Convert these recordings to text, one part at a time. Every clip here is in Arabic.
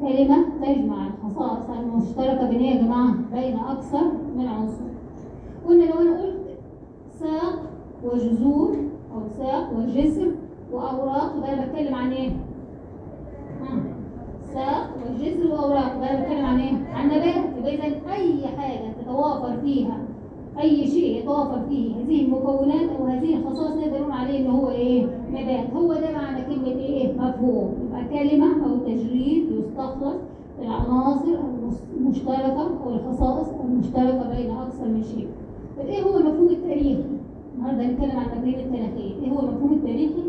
كلمة تجمع الخصائص المشتركة بين يا جماعة بين أكثر من عنصر قلنا لو أنا قلت ساق وجذور أو ساق وجسر وأوراق يبقى أنا بتكلم عن إيه؟ ها، ساق وجسر وأوراق يبقى أنا بتكلم عن إيه؟ عن نبات يبقى إذا أي حاجة تتوافر فيها أي شيء يتوافر فيه هذه المكونات أو هذه الخصائص نقدر نقول عليه إن هو إيه؟ نبات هو ده معنى كلمة إيه؟ مفهوم يبقى كلمة أو تجريد يستخلص العناصر المشتركة أو الخصائص المشتركة بين أكثر من شيء. طب إيه هو المفهوم التاريخي؟ النهارده هنتكلم عن التقرير التاريخي، إيه هو المفهوم التاريخي؟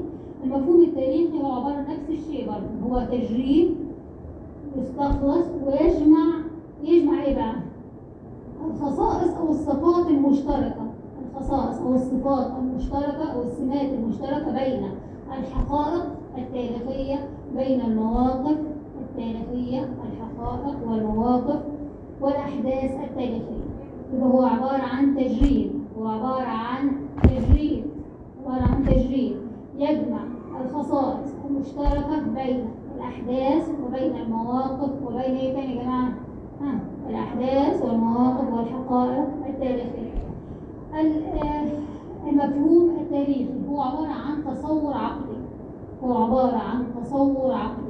المفهوم التاريخي هو عبارة عن نفس الشيء برضه، هو تجريد يستخلص ويجمع يجمع إيه بقى؟ الخصائص أو الصفات المشتركة الخصائص أو الصفات المشتركة أو السمات المشتركة بين الحقائق التاريخية بين المواقف التاريخية الحقائق والمواقف والأحداث التاريخية يبقى هو عبارة عن تجريد هو عبارة عن تجريد عبارة عن تجريد. يجمع الخصائص المشتركة بين الأحداث وبين المواقف وبين إيه تاني يا جماعة؟ ها الأحداث والمواقف والحقائق التاريخية. ال- آه، المفهوم التاريخي هو عبارة عن تصور عقلي هو عبارة عن تصور عقلي.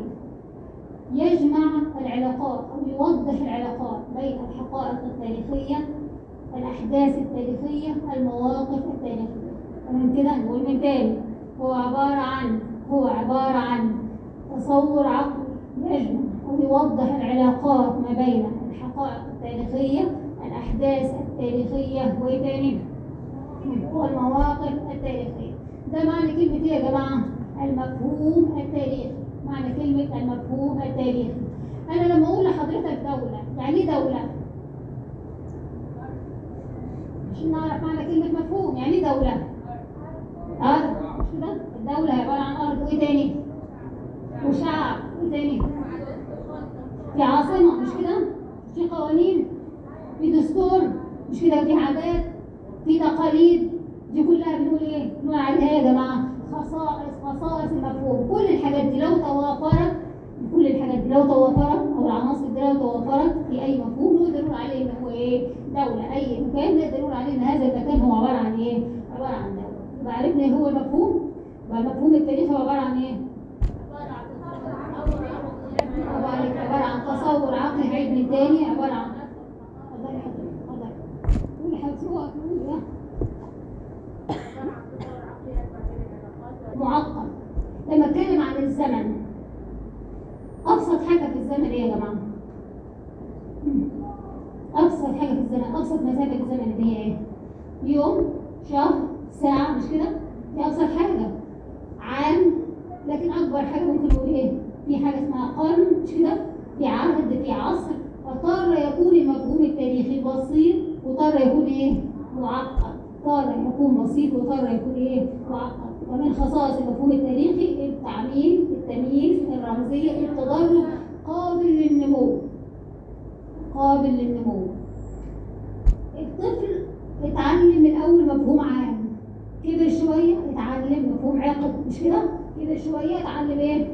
يجمع العلاقات أو يوضح العلاقات بين الحقائق التاريخية الأحداث التاريخية المواقف التاريخية تمام كده نقول من تاني هو عبارة عن هو عبارة عن تصور عقلي يجمع أو يوضح العلاقات ما بين الحقائق التاريخية الأحداث التاريخية وإيه تاني؟ والمواقف التاريخية ده معنى كلمة إيه يا جماعة؟ المفهوم التاريخي معنى كلمة المفهوم التاريخي أنا لما أقول لحضرتك دولة يعني إيه دولة؟ عشان نعرف معنى كلمة مفهوم يعني إيه دولة؟ أرض مش كده؟ الدولة عبارة عن أرض وإيه تاني؟ وشعب وإيه تاني؟ في عاصمة مش كده؟ في قوانين في دستور مش كده في عادات في تقاليد دي كلها بنقول إيه؟ بنقول عليها يا جماعة؟ خصائص خصائص المفهوم كل الحاجات دي لو توافرت كل الحاجات دي لو توافرت أو العناصر دي لو توافرت في أي مفهوم نقدر نقول عليه إن هو إيه؟ دولة أي مكان نقدر نقول عليه إن هذا المكان هو عبارة عن إيه؟ عبارة عن دولة يبقى عرفنا إيه هو المفهوم؟ يبقى المفهوم التاريخي هو عبارة عن إيه؟ عبارة عن تصور عقلي عيد من تاني عبارة عن اتفضلي حضرتك اتفضلي قولي حضرتك سواء قولي ها. معقد لما اتكلم عن الزمن أبسط حاجة في الزمن إيه يا جماعة. أبسط حاجة في الزمن أبسط مسافه في الزمن اللي هي إيه؟ يوم شهر ساعة مش كده؟ دي أبسط حاجة. عام لكن أكبر حاجة ممكن نقول إيه؟ في حاجة اسمها قرن مش كده؟ في عهد في عصر. فطار يكون المفهوم التاريخي بسيط وطار يكون إيه؟ معقد. طار يكون بسيط وطار يكون إيه؟ معقد. ومن خصائص المفهوم التاريخي التعميم التمييز الرمزية التدرج قابل للنمو. قابل للنمو. الطفل اتعلم من اول مفهوم عام. كبر شوية اتعلم مفهوم عقد. مش كده؟ كبر شوية اتعلم إيه؟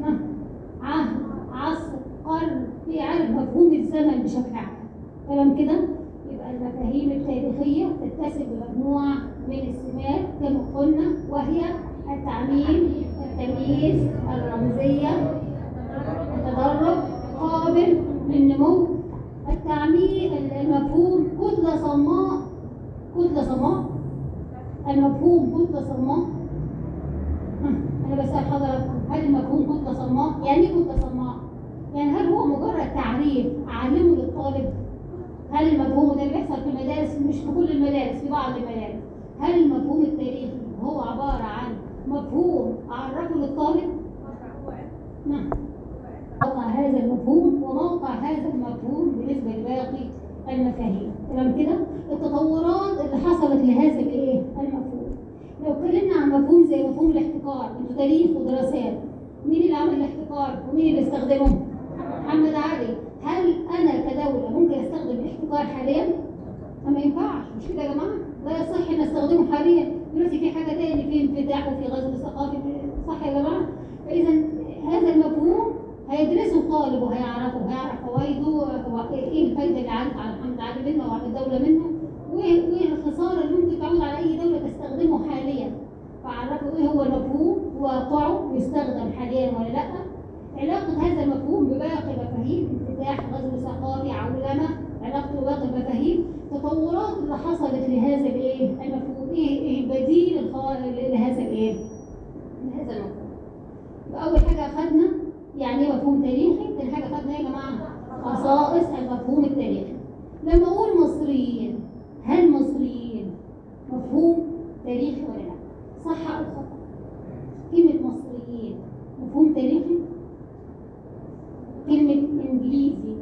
عهد عصر قرن. في عارف مفهوم الزمن بشكل عام. تمام كده؟ يبقى المفاهيم التاريخية تتسم بمجموعة من السمات كما قلنا وهي التعميم التمييز الرمزية التدرج قابل للنمو. التعميم المفهوم كتله صماء كتله صماء المفهوم كتله صماء ها، أنا بسأل حضراتكم هل المفهوم كتله صماء يعني إيه كتله صماء يعني هل هو مجرد تعريف اعلمه للطالب؟ هل المفهوم ده بيحصل في المدارس؟ مش في كل المدارس في بعض المدارس. هل المفهوم التاريخي هو عبارة عن مفهوم. أعرفه للطالب نعم. موقع هذا المفهوم وموقع هذا المفهوم بالنسبة لباقي المفاهيم. تمام كده؟ التطورات اللي حصلت لهذا الايه المفهوم. لو اتكلمنا عن مفهوم زي مفهوم الاحتكار أنتوا تاريخ ودراسات مين اللي عمل الاحتكار ومين اللي استخدمه؟ محمد علي. هل أنا كدولة ممكن أستخدم الاحتكار حاليا؟ ما ينفعش. مش كده يا جماعة؟ لا يصح إن أستخدمه حاليا. دلوقتي في حاجة تاني في انفتاح وفي غزو ثقافي. صح يا جماعة؟ فإذا هذا المفهوم هيدرسه طالب وهيعرفه هيعرف فوائده هو إيه الفايدة اللي على محمد علي منه وعلى الدولة منه وايه الخسارة اللي ممكن تعود على أي دولة تستخدمه حاليا. فعرفوا إيه هو المفهوم واقعه بيستخدم حاليا ولا لأ. علاقة هذا المفهوم بباقي المفاهيم انفتاح غزو ثقافي عولمة علاقته بباقي المفاهيم التطورات اللي حصلت لهذا الإيه؟ المفهوم. إيه؟ إيه؟ البديل لهذا الإيه؟ لهذا المفهوم. أول حاجة أخذنا يعني إيه مفهوم تاريخي تاني حاجة أخذنا إيه يا جماعة؟ خصائص المفهوم التاريخي. لما أقول مصريين هل مصريين مفهوم تاريخي ولا لا؟ صح أو خطأ؟ كلمة مصريين مفهوم تاريخي؟ كلمة إنجليزي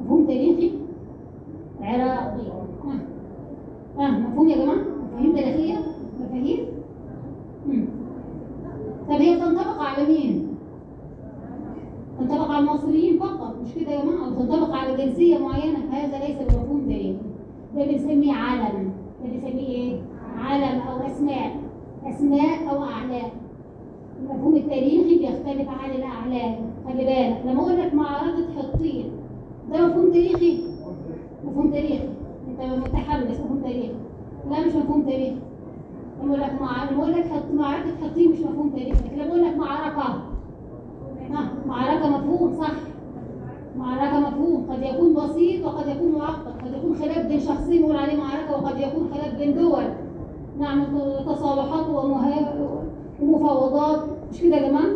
مفهوم تاريخي عراقي آه. آه. مفهوم يا جماعة مفاهيم تاريخية مفاهيم. طب هي تنطبق على مين؟ تنطبق على المصريين فقط مش كده يا جماعة أو تنطبق على جنسية معينة هذا ليس بمفهوم تاريخي ده بنسميه علم ده بنسميه إيه؟ علم أو أسماء أسماء أو أعلام المفهوم التاريخي بيختلف عن الأعلام خلي بالك لما أقول لك معركة حطين ده مفهوم تاريخي مفهوم تاريخي تاريخي لا مش مفهوم تاريخي لما أقول لك مع... أقول لك حط... معركة حطين مش مفهوم تاريخي لكن أقول لك معركة ها معركة مفهوم صح. معركة مفهوم. قد يكون بسيط وقد يكون معقد. قد يكون خلاف بين شخصين نقول عليه معركة وقد يكون خلاف بين دول. نعمل تصالحات ومفاوضات. مش كده يا جماعة؟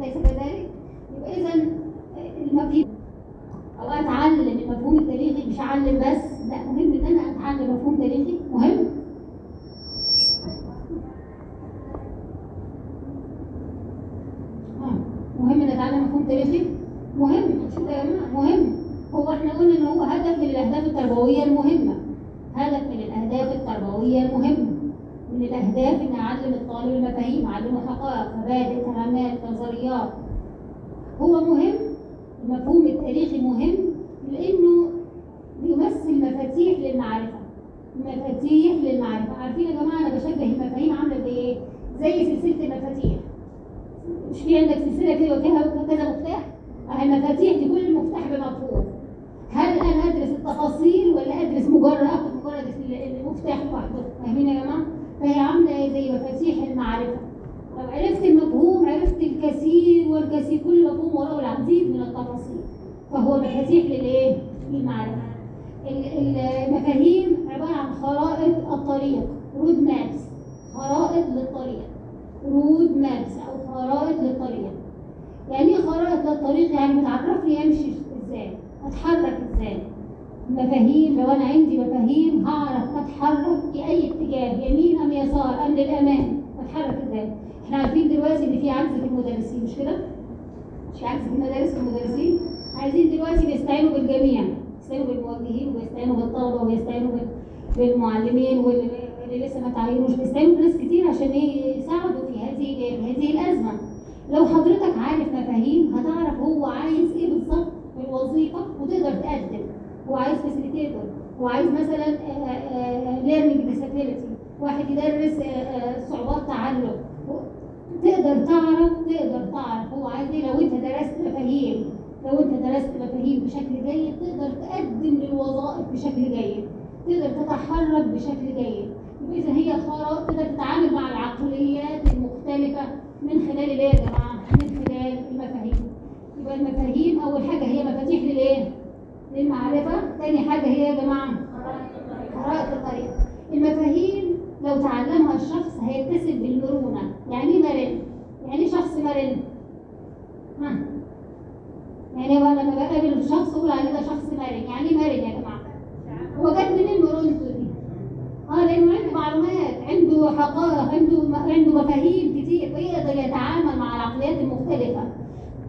ليس كذلك؟ يبقى إذا المفهوم أو أتعلم المفهوم التاريخي مش أعلم بس لا مهم إن أنا أتعلم مفهوم تاريخي مهم. آه، مهم إن أتعلم مفهوم تاريخي؟ مهم مهم. هو إحنا قلنا إن هو هدف من الأهداف التربوية المهمة. هدف من الأهداف التربوية المهمة. من الأهداف إن أعلم الطالب المفاهيم أعلمه حقائق مبادئ تمامات نظريات. هو مهم المفهوم التاريخي مهم لأنه بيمثل مفاتيح للمعرفة. مفاتيح للمعرفة. عارفين يا جماعة أنا بشبه المفاهيم عاملة زي إيه؟ زي سلسلة المفاتيح. مش في عندك سلسلة كده وفيها كذا مفتاح؟ أه المفاتيح دي كل مفتاح بمفهوم. هل أنا أدرس التفاصيل ولا أدرس مجرد مجرد المفتاح لوحده؟ فاهمين يا جماعة؟ فهي عاملة إيه؟ زي مفاتيح المعرفة. لو عرفت المفهوم عرفت الكثير والكثير كل مفهوم وراه العديد من التفاصيل. فهو مفاتيح للإيه؟ للمعرفة. ال- المفاهيم عبارة عن خرائط الطريق رود مابس خرائط للطريق. رود مابس أو خرائط للطريق. يعني إيه خرائط للطريق؟ يعني بتعرفني أمشي إزاي؟ أتحرك إزاي؟ مفاهيم لو أنا عندي مفاهيم هعرف أتحرك في أي اتجاه يمين أم يسار أم للأمام. أتحرك إزاي؟ إحنا عارفين دلوقتي إن في عجز في المدرسين مش كده؟ مش عجز في المدارس والمدرسين عايزين دلوقتي بيستعينوا بالجميع بيستعينوا بالموجهين وبيستعينوا بالطلبة وبيستعينوا بال- بالمعلمين واللي اللي لسه ما تعينوش بيستعينوا بناس كتير عشان يساعدوا في هذه هذه الأزمة. لو حضرتك عارف مفاهيم هتعرف هو عايز إيه بالظبط في الوظيفة وتقدر تقدم. هو عايز facilitator هو عايز مثلا learning disability واحد يدرس صعوبات تعلم. تقدر تعرف تقدر تعرف هو عايز إيه لو أنت درست مفاهيم لو أنت درست مفاهيم بشكل جيد تقدر تقدم للوظائف بشكل جيد تقدر تتحرك بشكل جيد اذا هي خرائط تقدر تتعامل مع العقليات المختلفة من خلال الايه يا جماعة؟ من خلال المفاهيم يبقى المفاهيم أول حاجة هي مفاتيح للإيه؟ للمعرفة، ثاني حاجة هي يا جماعة خرائط الطريق المفاهيم لو تعلمها الشخص هيتصل بالمرونه يعني إيه مرن؟ يعني إيه شخص مرن؟ ها يعني هو لما بقابل شخص أقول عليه ده شخص مرن يعني إيه مرن يا جماعة؟ هو جت منين مرونته دي؟ آه لأنه عنده معلومات عنده حقائق عنده عنده مفاهيم كتير فيقدر يتعامل مع العقليات المختلفة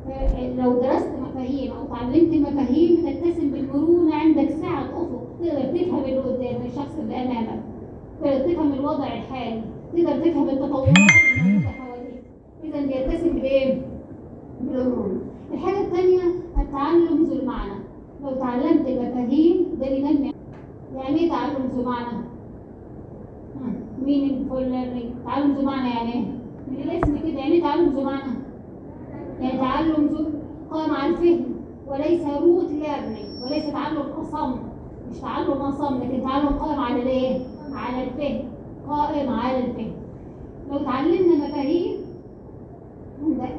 ف- لو درست مفاهيم أو اتعلمت مفاهيم تتسم بالمرونه عندك سعه أفق تقدر تفهم اللي قدامك الشخص اللي أمامك تفهم الوضع الحالي تقدر تفهم التطورات الموجوده حواليك اذا بيتسم بإيه؟ بالمرونه الحاجة الثانية التعلم ذو المعنى لو تعلمت المفاهيم ده بينمي يعني إيه تعلم ذو معنى؟ meaningful learning تعلم ذو معنى يعني إيه؟ من الاسم كده يعني إيه تعلم ذو معنى؟ يعني تعلم ذو- قائم على الفهم وليس rote learning وليس تعلم أصم مش تعلم أصم لكن تعلم قائم على الايه؟ قائم على الفهم لو تعلمنا مفاهيم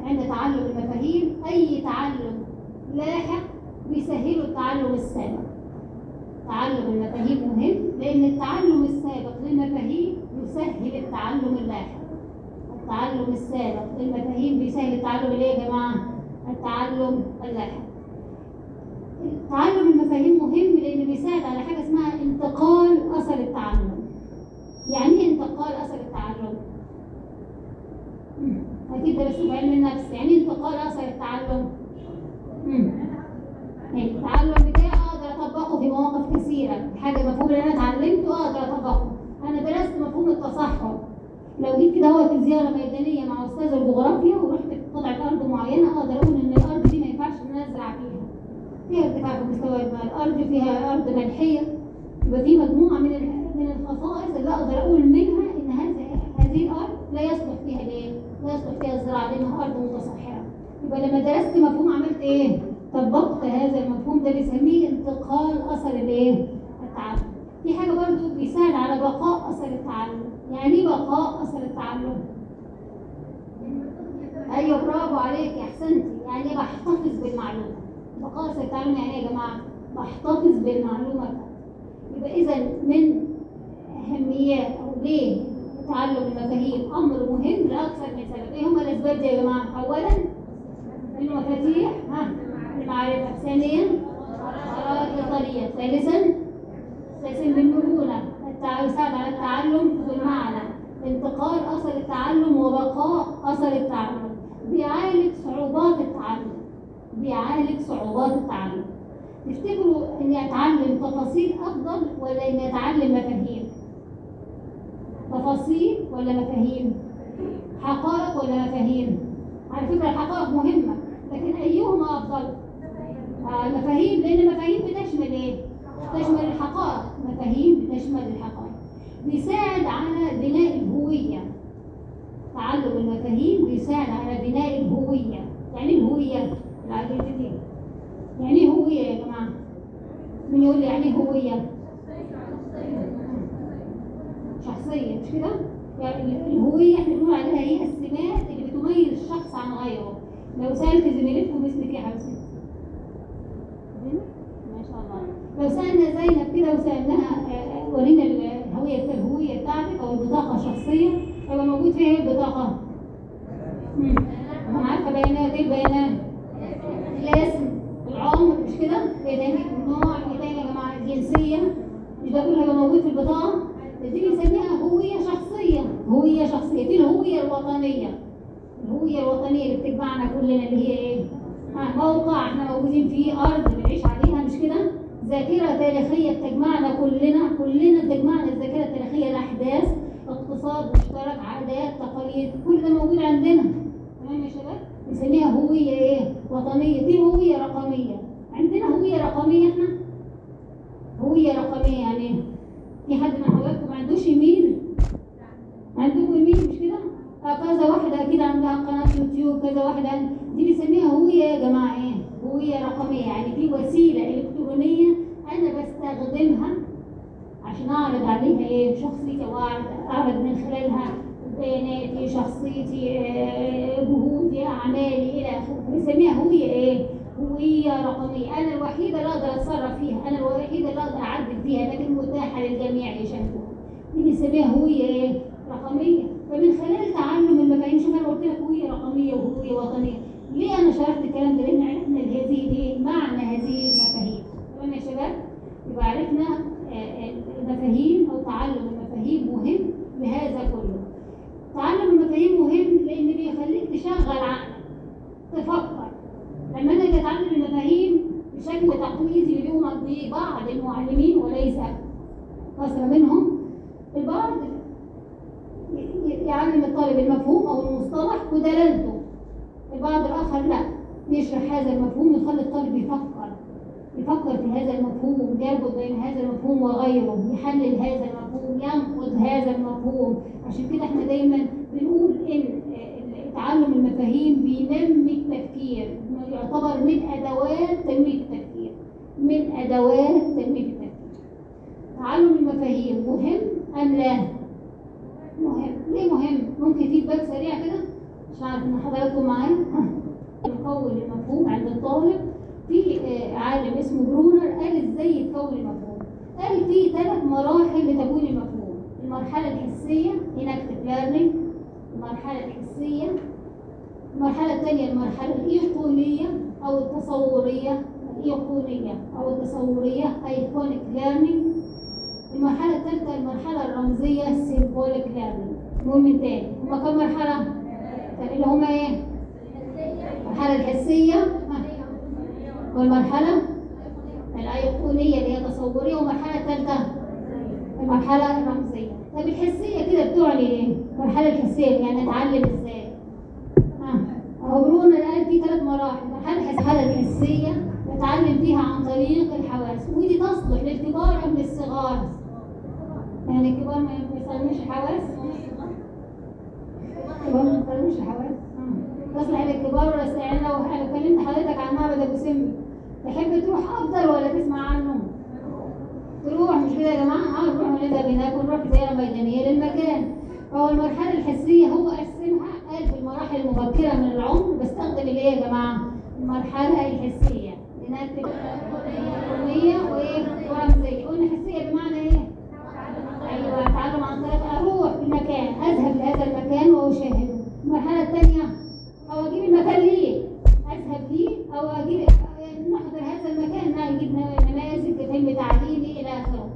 عند تعلم المفاهيم أي تعلم لاحق بيسهله التعلم السابق. تعلم المفاهيم مهم لأن التعلم السابق للمفاهيم يسهل التعلم اللاحق. التعلم السابق للمفاهيم بيسهل التعلم الإيه يا جماعة؟ التعلم اللاحق. تعلم المفاهيم مهم لأنه بيساعد على حاجة اسمها انتقال أثر التعلم. يعني إيه انتقال أثر التعلم؟ أكيد درسوه في علم النفس. يعني إيه انتقال أثر التعلم؟ يعني التعلم بتاعي أقدر أطبقه في مواقف كثيرة. حاجة مفهوم اللي أنا اتعلمته أقدر أطبقه. أنا درست مفهوم التصحر لو جيت كده هو في زياره ميدانيه مع أستاذ الجغرافيا ورحت قطعة أرض معينة أقدر أقول إن الأرض دي ما ينفعش إن أنا أزرع فيها. فيها ارتفاع في مستوى الماء. الأرض فيها أرض ملحية. يبقى في مجموعة من من الخصائص أقدر أقول منها إن هذه هذه الأرض لا يصلح فيها الايه؟ لا يصلح فيها الزراعة لأنها أرض متصحره يبقى لما درست مفهوم عملت إيه؟ طبقت هذا المفهوم ده بنسميه انتقال أثر الإيه؟ التعلم. في حاجة برضو بيساعد على بقاء أثر التعلم، يعني إيه بقاء أثر التعلم؟ أيوه برافو عليك أحسنتي، يعني إيه بحتفظ بالمعلومة. بقاء أثر التعلم يعني إيه يا جماعة؟ بحتفظ بالمعلومة. يبقى اذا من اهميات أو ليه تعلم المفاهيم. أمر مهم لأكثر من سبب، إيه هم الأسباب دي يا جماعة؟ اولا المفاتيح ها المعرفة. ثانيا الإيطالية. ثالثا ثالثا بالمرونة يساعد على التعلم بالمعنى. انتقال أثر التعلم وبقاء أثر التعلم. بيعالج صعوبات التعلم. بيعالج صعوبات التعلم. تفتكروا إني أتعلم تفاصيل أفضل ولا إني أتعلم مفاهيم؟ تفاصيل ولا مفاهيم حقائق ولا مفاهيم على فكرة الحقائق مهمة لكن أيهما أفضل؟ آه، المفاهيم لأن المفاهيم بتشمل إيه؟ تشمل الحقائق مفاهيم بتشمل الحقائق بيساعد على بناء الهوية تعلم المفاهيم بيساعد على بناء الهوية يعني إيه الهوية الايدنتيتي يعني إيه هوية يا جماعة؟ مين يقول لي يعني إيه هوية؟ شخصية مش كده؟ يعني الهوية إحنا بنقول عليها هي السمات اللي بتميز الشخص عن غيره لو سألت زميلتكم اسمك إيه يا حبيبتي؟ زينب؟ ما شاء الله لو سألنا زينب كده وسألناها آه، آه، ورينا الهوية الهوية بتاعتك أو البطاقة الشخصية هيبقى موجود فيها إيه البطاقة؟ أنا عارفة بيانات إيه البيانات؟ الاسم العمر مش كده؟ إيه تاني؟ النوع إيه تاني يا جماعة؟ الجنسية مش ده كله هيبقى موجود في البطاقة؟ دي بنسميها هوية شخصية هوية شخصية في الهوية الوطنية الهوية الوطنية اللي بتجمعنا كلنا اللي هي إيه؟ ها، موقع إحنا موجودين فيه أرض بنعيش عليها مش كده؟ ذاكرة تاريخية بتجمعنا كلنا كلنا بتجمعنا الذاكرة التاريخية الأحداث اقتصاد مشترك عادات تقاليد كل ده موجود عندنا تمام يا شباب؟ بنسميها هوية إيه؟ وطنية دي هوية رقمية عندنا هوية رقمية إحنا هوية رقمية يعني إيه؟ في حد من حضراتكم ما عندوش ايميل؟ عندكم ايميل مش كده؟ آه، أكيد عندها قناة يوتيوب كذا واحدة عند- دي بنسميها هوية يا جماعة إيه؟ هوية رقمية يعني في وسيلة إلكترونية أنا بستخدمها عشان أعرض عليها إيه؟ شخصيتي أعرض من خلالها بياناتي شخصيتي آه، جهودي أعمالي إلى آخره بنسميها هوية إيه؟ هوية رقمية أنا الوحيدة اللي أقدر أتصرف فيها أنا الوحيدة اللي أقدر أعدل فيها لكن متاحة للجميع يشاهدوها دي بنسميها هوية إيه؟ رقمية فمن خلال تعلم المفاهيم شوف أنا قلت لك هوية رقمية وهوية وطنية. ليه أنا شرحت الكلام ده؟ لأن عرفنا هذه دي معنى هذه المفاهيم. تمام يا شباب؟ يبقى عرفنا آه، آه، المفاهيم أو تعلم المفاهيم مهم لهذا كله. تعلم المفاهيم مهم لأن بيخليك تشغل عقلك تفكر. لما أنا أجي أتعلم المفاهيم بشكل تقليدي اليوم ببعض المعلمين وليس كثرة منهم البعض يعلم الطالب المفهوم أو المصطلح ودلالته البعض الآخر لا يشرح هذا المفهوم يخلي الطالب يفكر يفكر في هذا المفهوم يربط بين هذا المفهوم وغيره يحلل هذا المفهوم ينقد هذا المفهوم. عشان كده إحنا دايما بنقول إن تعلم المفاهيم بينمي التفكير يعتبر من أدوات تنميه التفكير. من أدوات تنميه التفكير. تعلم المفاهيم مهم أم لا؟ مهم. ليه مهم؟ ممكن فيدباك سريع كده مش عارف إن حضراتكم معايا. يكون المفهوم عند الطالب. في آه، عالم اسمه برونر. قال إزاي يتكون المفهوم؟ قال في ثلاث مراحل لتكوين المفهوم. المرحلة الحسية inactive learning. المرحلة الحسية. المرحلة الثانية المرحلة الإيقونية أو التصورية. الإيقونية أو التصورية ايقونيك learning. المرحلة الثالثة المرحلة الرمزية symbolic learning نقول من تاني هما كم مرحلة؟ اللي هما إيه؟ المرحلة الحسية. ها. والمرحلة الأيقونية اللي هي تصوريه والمرحلة الثالثة المرحلة الرمزية. طب الحسية كده بتعني إيه؟ المرحله الحسية يعني اتعلم إزاي؟ ها. برونر قال في ثلاث مراحل. المرحله الحسيه الحسية نتعلم فيها عن طريق الحواس. ودي تصلح للكبار أم للصغار؟ يعني الكبار ما يستخدموش الحواس الكبار ما يستخدموش الحواس آه. تصلح للكبار؟ يعني لو كلمت حضرتك عن معبد ابو سمبل تحب تروح افضل ولا تسمع عنه تروح مش كده يا جماعة آه نروح نذهب هناك ونروح زياره ميدانيه للمكان فهو المرحله الحسيه هو قسمها قال في المراحل المبكره من العمر بستخدم اللي هي يا جماعة المرحله الحسيه لنكتب الأمية وايه ورمزيه قلنا حسيه بمعنى إيه أيوه اتعلم عن طريق أروح في المكان اذهب لهذا المكان واشاهده المرحله الثانية أو أجيب المكان ليه؟ اذهب ليه أو أجيب نحضر هذا المكان. نجيب نماذج فيلم تعليمي إلى آخره.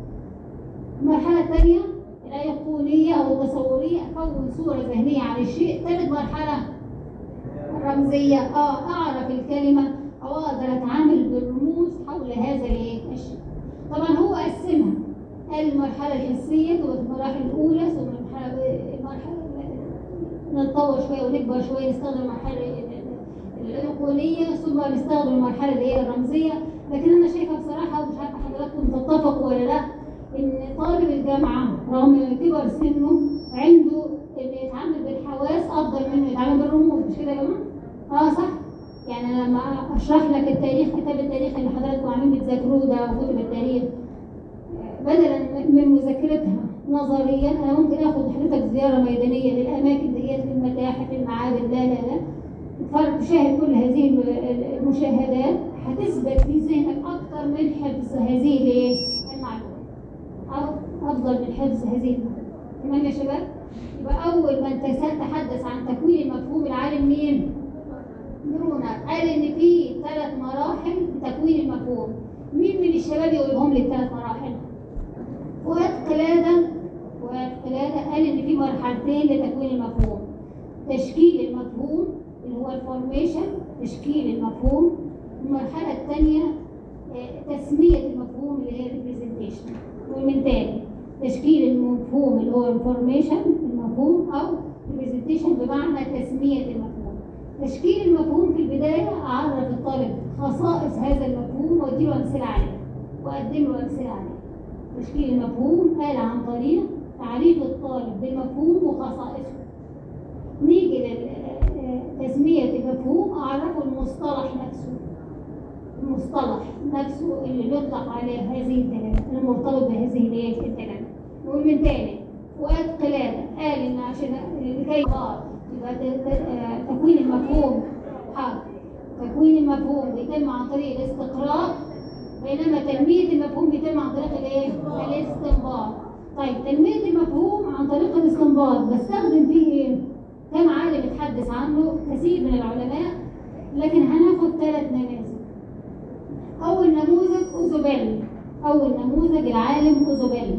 المرحله الثانية الايقونيه أو التصورية. أكون صورة ذهنية عن الشيء. ثالث مرحلة الرمزية. آه أعرف الكلمة أو أقدر أتعامل بالرموز حول هذا الشيء. طبعا هو قسمها المرحلة الحسية تبقى المراحل الأولى ثم المرحله نتطور شوية ونكبر شوية نستخدم المرحلة الأيقونية ثم نستخدم المرحلة اللي هي الرمزية. لكن أنا شايفة بصراحة ومش عارفة حضراتكم تتفقوا ولا لا إن طالب الجامعة رغم كبر سنه عنده إن يتعامل بالحواس أفضل منه يتعامل بالرموز. مش كده يا جماعة؟ آه صح. يعني أنا لما أشرح لك التاريخ كتاب التاريخ اللي حضراتكم عاملين بتذاكروه ده وكتب التاريخ بدلا من مذاكرتها. نظريا. أنا ممكن اخد حضرتك زيارة ميدانية للأماكن ديت للمتاحف المعابد. لا لا لا. تشاهد كل هذه المشاهدات. هتثبت في ذهنك أكثر من حفظ هذه أو أفضل من حفظ هذه المعلومات. تمام يا شباب؟ يبقى أول من تحدث عن تكوين المفهوم العالم مين؟ برونر قال إن في ثلاث مراحل لتكوين المفهوم. مين من الشباب يقولهم لي الثلاث مراحل؟ فؤاد قلاده فؤاد قلاده قال إن في مرحلتين لتكوين المفهوم. تشكيل المفهوم اللي هو ال formation تشكيل المفهوم. المرحلة الثانية تسمية المفهوم اللي هي ال representation ومن تاني تشكيل المفهوم اللي هو ال formation المفهوم أو ال representation بمعنى تسمية المفهوم. تشكيل المفهوم في البداية أعرف الطالب خصائص هذا المفهوم وأديله أمثلة عليه. وأقدم له أمثلة عليه. تشكيل المفهوم قال عن طريق تعريف الطالب بالمفهوم وخصائصه. نيجي لتسمية المفهوم أعرفه المصطلح نفسه. المصطلح نفسه اللي بيطلق عليه هذه الدلالة المرتبط بهذه الدلالة. نقول من تاني فؤاد قلادة قال إن عشان لكي تكوين المفهوم حاضر. تكوين المفهوم بيتم عن طريق الاستقراء بينما تنمية المفهوم بيتم عن طريق الإيه؟ الاستنباط. طيب تنمية المفهوم عن طريق الاستنباط بستخدم فيه إيه؟ كم عالم اتحدث عنه؟ كثير من العلماء. لكن هناخد ثلاث نماذج. أول نموذج أوزوبيل. أول نموذج العالم أوزوبيل.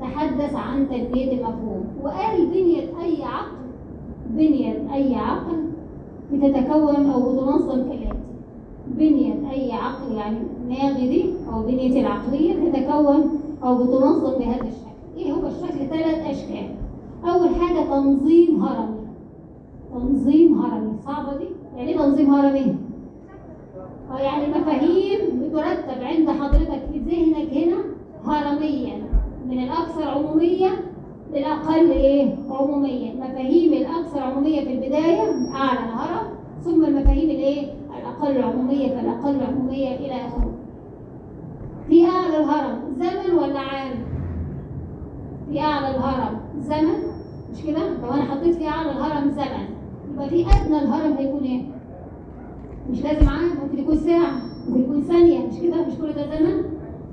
تحدث عن تنمية المفهوم. وقال بنية أي عقل بنية أي عقل بتتكون أو بتنظم كالآتي بنية أي عقل يعني دي أو بنية العقلية تتكون أو بتنظم بهذا الشكل. إيه هو الشكل؟ ثلاث أشكال. أول حاجة تنظيم هرمي. تنظيم هرمي. صعبة دي؟ يعني إيه تنظيم هرمي؟ آه يعني المفاهيم بترتب عند حضرتك في ذهنك هنا هرميا. من الأكثر عمومية للأقل إيه؟ عمومية، المفاهيم الأكثر عمومية في البداية أعلى الهرم، ثم المفاهيم الإيه؟ الأقل عمومية فالأقل عمومية إلى آخره. في أعلى الهرم زمن ولا عام؟ في أعلى الهرم زمن مش كده؟ لو أنا حطيت في أعلى الهرم زمن يبقى في أدنى الهرم هيكون إيه؟ مش لازم عام ممكن يكون ساعة ممكن يكون ثانية مش كده؟ مش كل ده زمن؟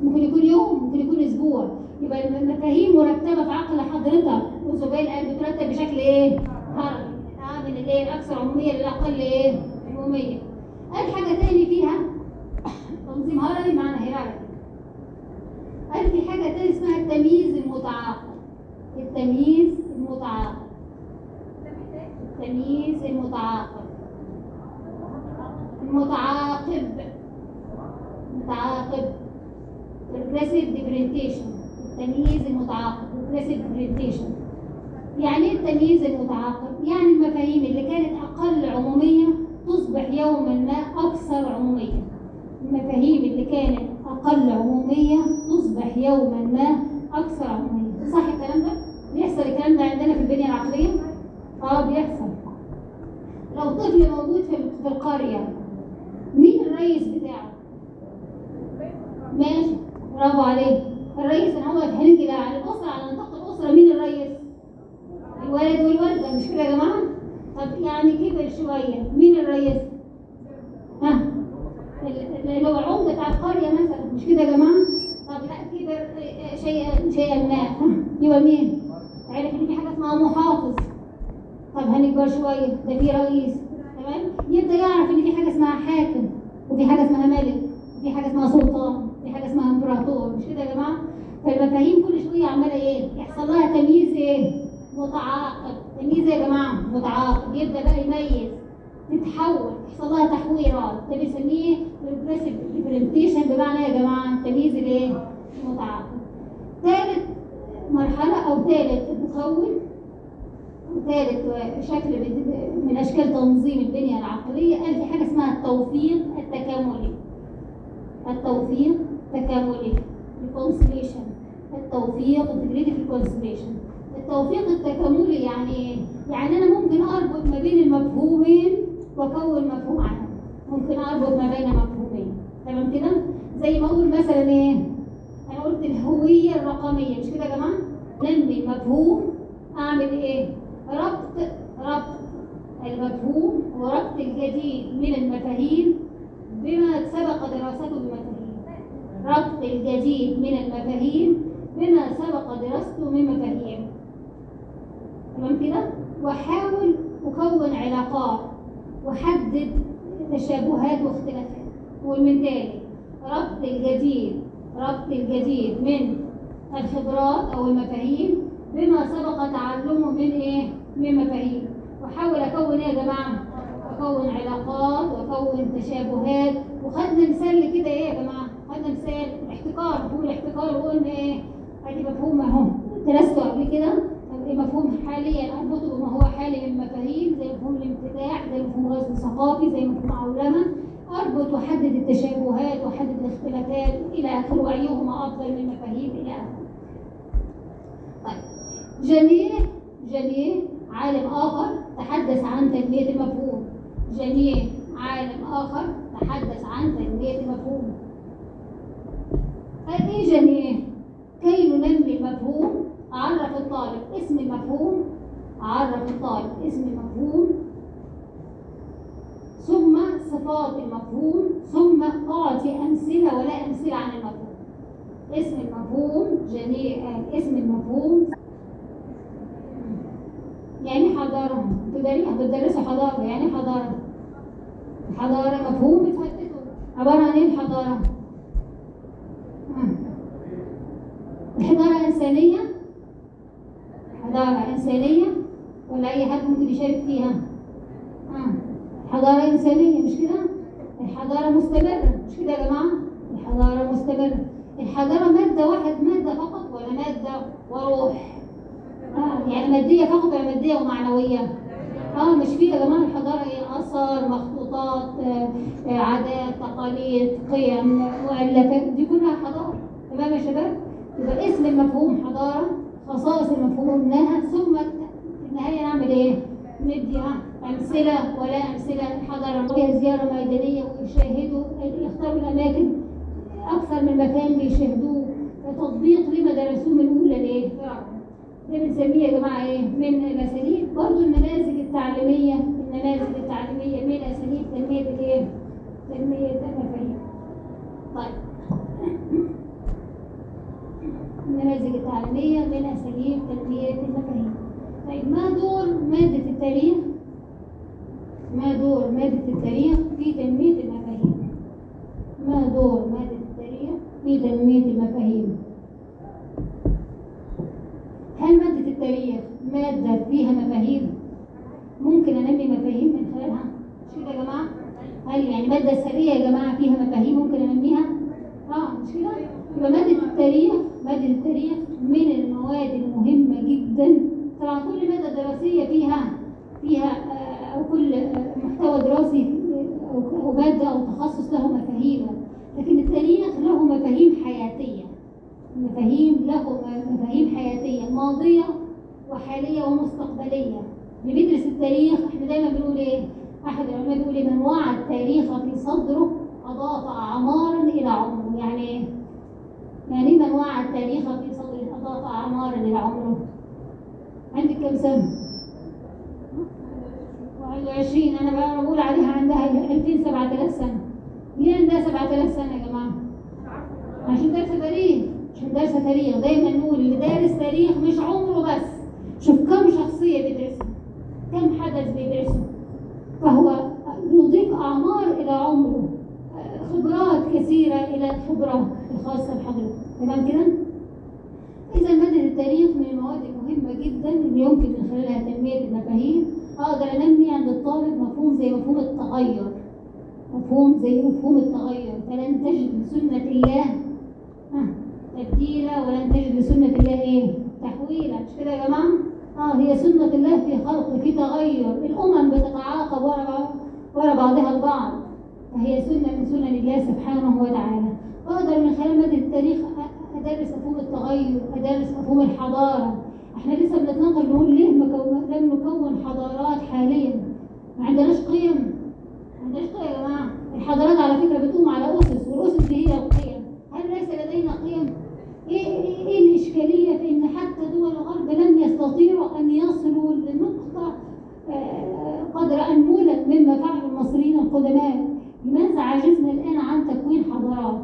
ممكن يكون يوم ممكن يكون أسبوع يبقى المفاهيم مرتبة في عقل حضرتك وزبائن القلب بترتب بشكل إيه؟ هرمي آه من الإيه؟ الأكثر عمومية للأقل إيه؟ عمومية قال حاجة تاني فيها؟ تنظيم هرمي معنى هيراركي قال في حاجة تاني اسمها التمييز المتعاقب التمييز المتعاقب التمييز المتعاقب. المتعاقب. متعاقب progressive differentiation التمييز المتعاقب progressive differentiation يعني إيه التمييز المتعاقب؟ يعني المفاهيم اللي كانت أقل عمومية تصبح يوما ما أكثر عمومية المفاهيم اللي كانت أقل عمومية تصبح يوما ما أكثر عمومية صح الكلام ده؟ بيحصل الكلام ده عندنا في البنية العقلية؟ آه بيحصل لو طفل موجود في القرية مين الرئيس بتاعه؟ ماشي برافو عليك الرئيس أنا هو بقى على الأسرة على نطاق الأسرة مين الرئيس؟ الوالد والوالدة مش كده يا جماعة؟ طب يعني كبر شوية مين الرئيس؟ ها؟ اللي هو بتاع القرية مثلا مش كده يا جماعة؟ طب لا كبر شيئا شيئا ما؟ يبقى مين؟ عرف ان في حاجة اسمها محافظ طب هنكبر شوية ده في رئيس تمام؟ يبدأ يعرف ان في حاجة اسمها حاكم وفي حاجة اسمها ملك وفي حاجة اسمها سلطان وفي حاجة اسمها امبراطور مش كده يا جماعة؟ فالمفاهيم كل شوية عمالة إيه؟ يحصل لها تمييز إيه؟ متعاقب. تمييز يا جماعة متعاقب. يبدأ بقى يميز تتحول يحصل لها تحويرات. ده بنسميه progressive بمعنى يا جماعة؟ التمييز الايه؟ المتعاقب. ثالث مرحلة أو ثالث مكون ثالث شكل من أشكال تنظيم البنية العقلية. قال في حاجة اسمها التوفيق التكاملي. التوفيق التكاملي. ال reconciliation التوفيق integrative reconciliation التوفيق التكاملي يعني إيه؟ يعني أنا ممكن أربط ما بين المفهومين وأكون مفهوم عنهم. ممكن أربط ما بين مفهومين. تمام كده؟ زي ما أقول مثلا إيه؟ أنا قلت الهوية الرقمية. مش كده يا جماعة؟ ننمي مفهوم أعمل إيه؟ ربط ربط المفهوم وربط الجديد من المفاهيم بما سبق دراسته بمفاهيم. ربط الجديد من المفاهيم بما سبق دراسته من مفاهيم. تمام كده؟ واحاول اكون علاقات وحدد تشابهات واختلافات. ومن تاني ربط الجديد ربط الجديد من الخبرات أو المفاهيم بما سبق تعلمه من إيه؟ من مفاهيم. واحاول أكون إيه يا جماعة؟ أكون علاقات وأكون تشابهات. وخدنا مثال كده إيه يا جماعة؟ خدنا مثال الاحتكار هو الاحتكار وقلنا إيه؟ أدي مفهوم أهو. درسته قبل كده؟ مفهوم حاليا اربطه بما هو حالي من مفاهيم زي مفهوم الانفتاح زي مفهوم غزو ثقافي زي مفهوم عولمه أربط وأحدد التشابهات وأحدد الاختلافات إلى اخره وايهما أفضل من مفاهيم إلى آخره. طيب جانيه جانيه عالم آخر تحدث عن تنمية المفهوم. جانيه عالم آخر تحدث عن تنمية المفهوم. قال إيه جانيه؟ كي ننمي المفهوم عرف الطالب اسم المفهوم عرف الطالب اسم المفهوم ثم صفات المفهوم ثم أعطي أمثلة ولا أمثلة عن المفهوم. اسم المفهوم جميع اسم المفهوم. يعني حضارة. تدريها بتدرسوا حضارة. يعني حضارة. الحضارة مفهوم بتحدده عبارة عن إيه الحضارة؟ الحضارة إنسانية حضارة إنسانية ولا أي حد ممكن يشارك فيها؟ آه. حضارة إنسانية مش كده؟ الحضارة مستمرة مش كده يا جماعة؟ الحضارة مستمرة الحضارة مادة واحد مادة فقط ولا مادة وروح؟ آه. يعني مادية فقط ولا مادية ومعنوية؟ آه مش في يا جماعة الحضارة إيه آثار مخطوطات آه، آه، عادات تقاليد قيم مؤلفات دي كلها حضارة تمام يا شباب؟ يبقى اسم المفهوم حضارة خصائص المفهوم منها ثم في النهاية نعمل إيه؟ ندي أمثلة ولا أمثلة حضر فيها زيارة ميدانية ويشاهدوا يختاروا الأماكن أكثر من مكان بيشاهدوه تطبيق لما درسوه من أولى لإيه؟ ده بنسميه يا جماعة إيه؟ من الأساليب برضه النماذج التعليمية النماذج التعليمية من أساليب تنمية الإيه؟ تنمية المفاهيم. طيب التعليمية من أساليب تنمية المفاهيم. طيب ما دور مادة التاريخ؟ ما دور مادة التاريخ في تنمية المفاهيم؟ ما دور مادة التاريخ في تنمية المفاهيم؟ هل مادة التاريخ مادة فيها مفاهيم؟ ممكن أنمي مفاهيم من خلالها؟ مش كده يا جماعة؟ هل يعني مادة سرية يا جماعة فيها مفاهيم ممكن أنميها؟ آه مش كده؟ يبقى مادة التاريخ مادة التاريخ من المواد المهمة جدا طبعا كل مادة دراسية فيها فيها آه، أو كل آه، محتوى دراسي أو مادة أو تخصص له مفاهيم لكن التاريخ له مفاهيم حياتية مفاهيم له مفاهيم حياتية ماضية وحالية ومستقبلية اللي بيدرس التاريخ إحنا دايما بنقول إيه؟ أحد العلماء بيقول إيه من وعى التاريخ في صدره أضاف أعمارا إلى عمره يعني إيه؟ يعني إيه من وعى التاريخ في صدره أضاف أعمارا إلى عمره عندك كم سنة؟ واحد وعشرين أنا بقى بقول عليها عندها 2000 7000 سنة. ليه عندها 7000 سنة يا جماعة؟ عشان دارسة تاريخ. عشان دارسة تاريخ. دايما نقول اللي دارس تاريخ مش عمره بس. شوف كم شخصية بيدرسها كم حدث بيدرسه فهو يضيف أعمار إلى عمره. خبرات كثيرة إلى الخبرة الخاصة بحضرتك. تمام كده؟ إذا مادة التاريخ من المواد المهمة جدا اللي يمكن من خلالها تنمية المفاهيم. أقدر أنمي عند الطالب مفهوم زي مفهوم التغير. مفهوم زي مفهوم التغير. فلن تجد لسنة الله. تبديلا ولن تجد لسنة الله إيه؟ تحويلا. مش كده يا جماعة؟ آه هي سنة الله في خلق في تغير. الأمم بتتعاقب ورا ورا بعضها البعض. فهي سنة من سنن الله سبحانه وتعالى. أقدر من خلال مادة التاريخ أدرس مفهوم التغير أدرس مفهوم الحضارة. إحنا لسه بنتناقش بنقول ليه مكون لم نكون حضارات حاليا؟ ما عندناش قيم. ما عندناش قيم يا جماعة. الحضارات على فكرة بتقوم على أسس والأسس دي هي القيم. هل ليس لدينا قيم؟ إيه إيه إيه الإشكالية في إن حتى دول الغرب لم يستطيعوا أن يصلوا لنقطة آه، قدر انمولا مما فعل المصريين القدماء؟ لماذا عجزنا الآن عن تكوين حضارات؟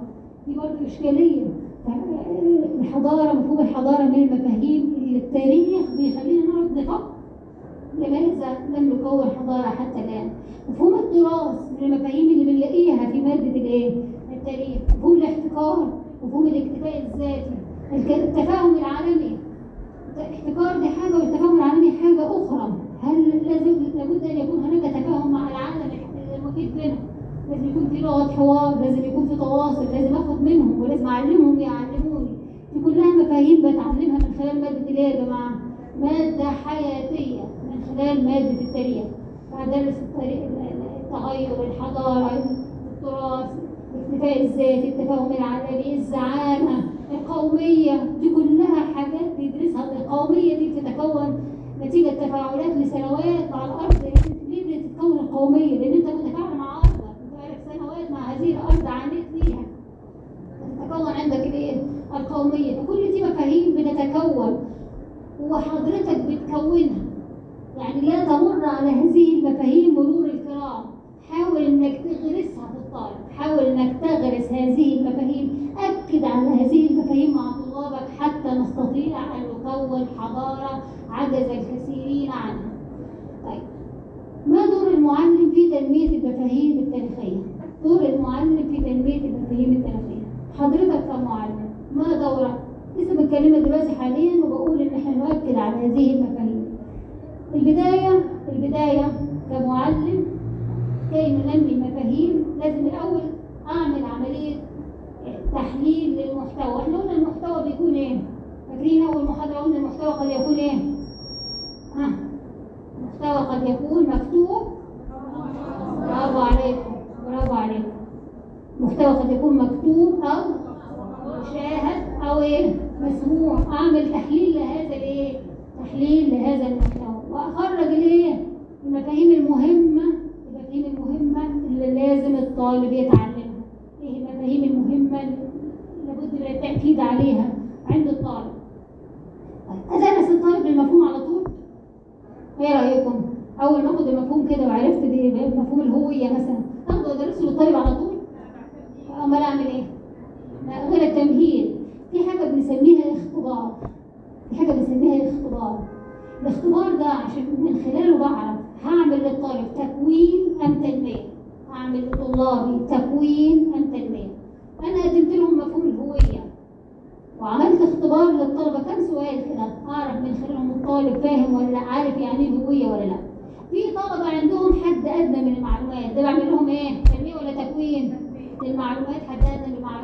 دي برضه إشكالية. آه، الحضارة مفهوم الحضارة من المفاهيم التاريخ بيخلينا نقعد نفكر لماذا لم نكون حضارة حتى الآن. مفهوم التراث من المفاهيم اللي بنلاقيها في مادة الايه التاريخ. مفهوم الاحتكار مفهوم الاكتفاء الذاتي التفاهم العالمي. الاحتكار دي حاجة والتفاهم العالمي حاجة أخرى. هل لازم لابد أن يكون هناك تفاهم مع العالم المحيط بنا؟ لازم يكون في لغة حوار لازم يكون في تواصل لازم أخد منهم ولازم أعلمهم يعلموني دي كلها مفاهيم بتعلمها من خلال مادة الايه يا جماعة؟ مادة حياتية من خلال مادة التاريخ التاريخ التغير الحضارة التراث الاكتفاء الذاتي التفاهم العالمي الزعامة القومية دي كلها حاجات بيدرسها القومية دي بتتكون نتيجة تفاعلات لسنوات مع الأرض ليه بتتكون القومية؟ لأن أنت متفاعل مع أرضك سنوات مع هذه الأرض عانيت فيها تتكون عندك الايه؟ القومية. فكل دي مفاهيم بتتكون وحضرتك بتكونها. يعني لا تمر على هذه المفاهيم مرور الكرام. حاول إنك تغرسها في الطالب. حاول إنك تغرس هذه المفاهيم. أكد على هذه المفاهيم مع طلابك حتى نستطيع أن نكون حضارة عجز الكثيرين عنها. طيب. ما دور المعلم في تنمية المفاهيم التاريخية؟ دور المعلم في تنمية المفاهيم التاريخية. حضرتك كمعلم. ما دورك لسه بتكلمك دلوقتي حاليا وبقول إن إحنا نؤكد على هذه المفاهيم. البداية البداية كمعلم كي ننمي المفاهيم لازم الأول أعمل عملية تحليل للمحتوى، إحنا قلنا المحتوى بيكون إيه؟ فاكرين أول محاضرة قلنا المحتوى قد يكون إيه؟ ها؟ المحتوى قد يكون مكتوب؟ برافو عليكم برافو عليكم. المحتوى قد يكون مكتوب أو مشاهد أو إيه؟ مسموع. أعمل تحليل لهذا الإيه؟ تحليل لهذا المحتوى وأخرج الايه المفاهيم المهمة المفاهيم المهمة اللي لازم الطالب يتعلمها. إيه المفاهيم المهمة اللي لابد من التأكيد عليها عند الطالب؟ طيب أدرس الطالب المفهوم على طول. إيه رأيكم؟ أول ما آخد المفهوم كده وعرفت مفهوم الهوية مثلا اخده وادرسه للطالب على طول؟ أمال أعمل إيه؟ غير التمهيد. في حاجة بنسميها اختبار في حاجة بنسميها اختبار الاختبار ده عشان من خلاله بعرف هعمل للطالب تكوين أم تنمية. هعمل لطلابي تكوين أم تنمية. أنا قدمت لهم مفهوم الهوية. وعملت اختبار للطلبة. كم سؤال كده؟ أعرف من خلالهم الطالب فاهم ولا لا عارف يعني إيه هوية ولا لأ. في طلبة عندهم حد أدنى من المعلومات. ده بعمل لهم إيه؟ تنمية ولا تكوين؟ للمعلومات حد أدنى.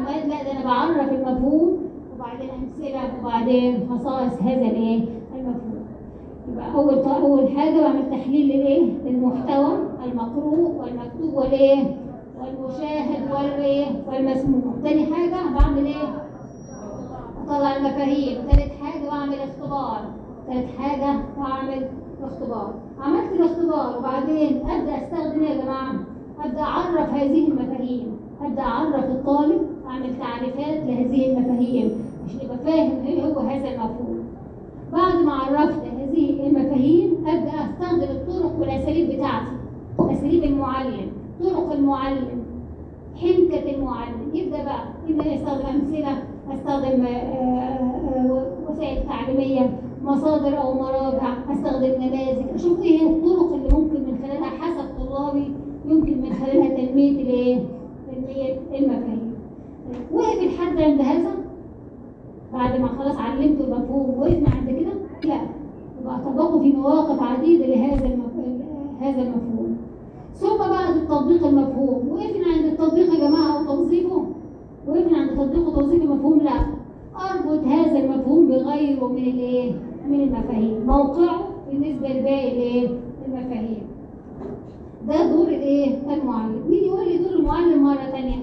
المعلومات لا ده أنا بعرف المفهوم وبعدين امثله وبعدين خصائص هذا الإيه؟ المفهوم. يبقى أول أول حاجة بعمل تحليل للإيه؟ للمحتوى المقروء والمكتوب والإيه؟ والمشاهد والإيه؟ والمسموع. تاني حاجة بعمل إيه؟ أطلع المفاهيم. ثالث حاجة بعمل اختبار. ثالث حاجة بعمل اختبار. عملت الاختبار وبعدين أبدأ أستخدم إيه يا جماعة؟ أبدأ أعرف هذه المفاهيم. أبدأ أعرف الطالب اعمل تعريفات لهذه المفاهيم. عشان يبقى فاهم إيه هو هذا المفهوم. بعد ما عرفت هذه المفاهيم أبدأ استخدم الطرق والأساليب بتاعتي. أساليب المعلم طرق المعلم حنكة المعلم. يبدأ بقى. إما يستخدم أمثلة أستخدم آه، آه، وسائل تعليمية مصادر أو مراجع. أستخدم نماذج. أشوف إيه الطرق اللي ممكن من خلالها حسب طلابي يمكن من خلالها تنمية الإيه؟ تنمية المفاهيم وقف الحد عند هذا؟ بعد ما خلاص علمت المفهوم وقفنا عند كده؟ لا. يبقى في مواقف عديدة لهذا هذا المفهوم. ثم بعد التطبيق المفهوم وقفنا عند التطبيق يا جماعة أو توظيفه وقفنا عند تطبيق وتوظيف المفهوم؟ لا. أربط هذا المفهوم بغيره من الإيه؟ من المفاهيم. موقعه بالنسبة لباقي الإيه؟ المفاهيم. ده دور الإيه؟ المعلم. مين يقول لي دور المعلم مرة ثانية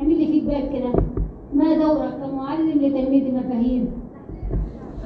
يعمل لي فيدباك كده ما دورك؟ كمعلم لتنميه المفاهيم